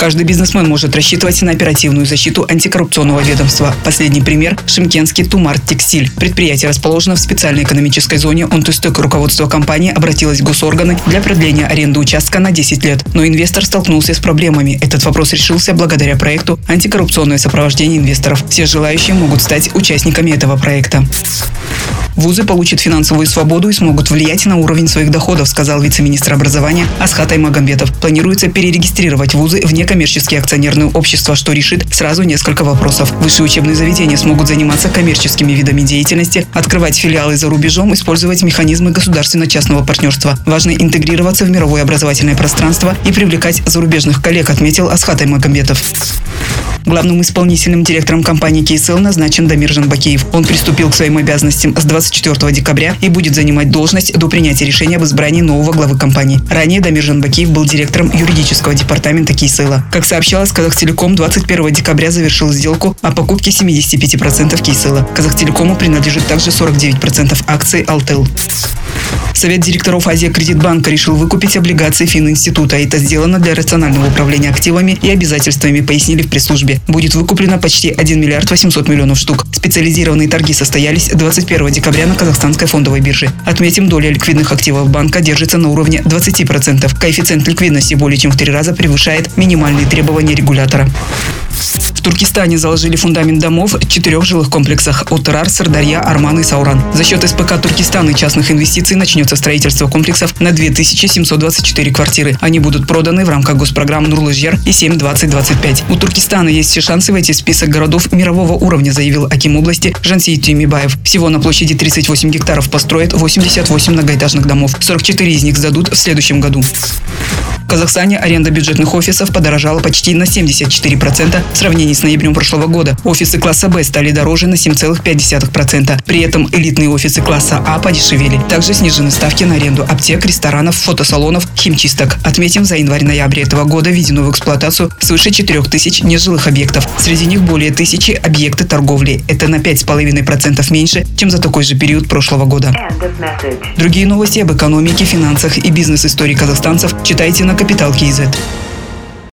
Каждый бизнесмен может рассчитывать на оперативную защиту антикоррупционного ведомства. Последний пример – Шимкенский Тумар Текстиль. Предприятие расположено в специальной экономической зоне. Он Онтустек руководство компании обратилось в госорганы для продления аренды участка на 10 лет. Но инвестор столкнулся с проблемами. Этот вопрос решился благодаря проекту «Антикоррупционное сопровождение инвесторов». Все желающие могут стать участниками этого проекта. Вузы получат финансовую свободу и смогут влиять на уровень своих доходов, сказал вице-министр образования Асхат Аймагамбетов. Планируется перерегистрировать вузы в некоммерческие акционерные общества, что решит сразу несколько вопросов. Высшие учебные заведения смогут заниматься коммерческими видами деятельности, открывать филиалы за рубежом, использовать механизмы государственно-частного партнерства. Важно интегрироваться в мировое образовательное пространство и привлекать зарубежных коллег, отметил Асхат Аймагамбетов. Главным исполнительным директором компании КСЛ назначен Дамир Жанбакиев. Он приступил к своим обязанностям с 24 декабря и будет занимать должность до принятия решения об избрании нового главы компании. Ранее Дамир Жанбакиев был директором юридического департамента Кейсела. Как сообщалось, Казахтелеком 21 декабря завершил сделку о покупке 75% Кейсела. Казахтелекому принадлежит также 49% акций Алтел. Совет директоров Азия Кредитбанка решил выкупить облигации Фининститута. Это сделано для рационального управления активами и обязательствами, пояснили в пресс-службе. Будет выкуплено почти 1 миллиард 800 миллионов штук. Специализированные торги состоялись 21 декабря на Казахстанской фондовой бирже. Отметим, доля ликвидных активов банка держится на уровне 20%. Коэффициент ликвидности более чем в три раза превышает минимальные требования регулятора. В Туркестане заложили фундамент домов в четырех жилых комплексах – Утарар, Сардарья, Арман и Сауран. За счет СПК Туркестана и частных инвестиций начнется строительство комплексов на 2724 квартиры. Они будут проданы в рамках госпрограмм Нурлыжьер и 7-20-25. У Туркестана есть все шансы войти в список городов мирового уровня, заявил Аким области Жансей Тюмибаев. Всего на площади 38 гектаров построят 88 многоэтажных домов. 44 из них сдадут в следующем году. Казахстане аренда бюджетных офисов подорожала почти на 74% в сравнении с ноябрем прошлого года. Офисы класса Б стали дороже на 7,5%. При этом элитные офисы класса А подешевели. Также снижены ставки на аренду аптек, ресторанов, фотосалонов, химчисток. Отметим, за январь-ноябрь этого года введено в эксплуатацию свыше 4 тысяч нежилых объектов. Среди них более тысячи объекты торговли. Это на 5,5% меньше, чем за такой же период прошлого года. Другие новости об экономике, финансах и бизнес-истории казахстанцев читайте на Капитал Киезет.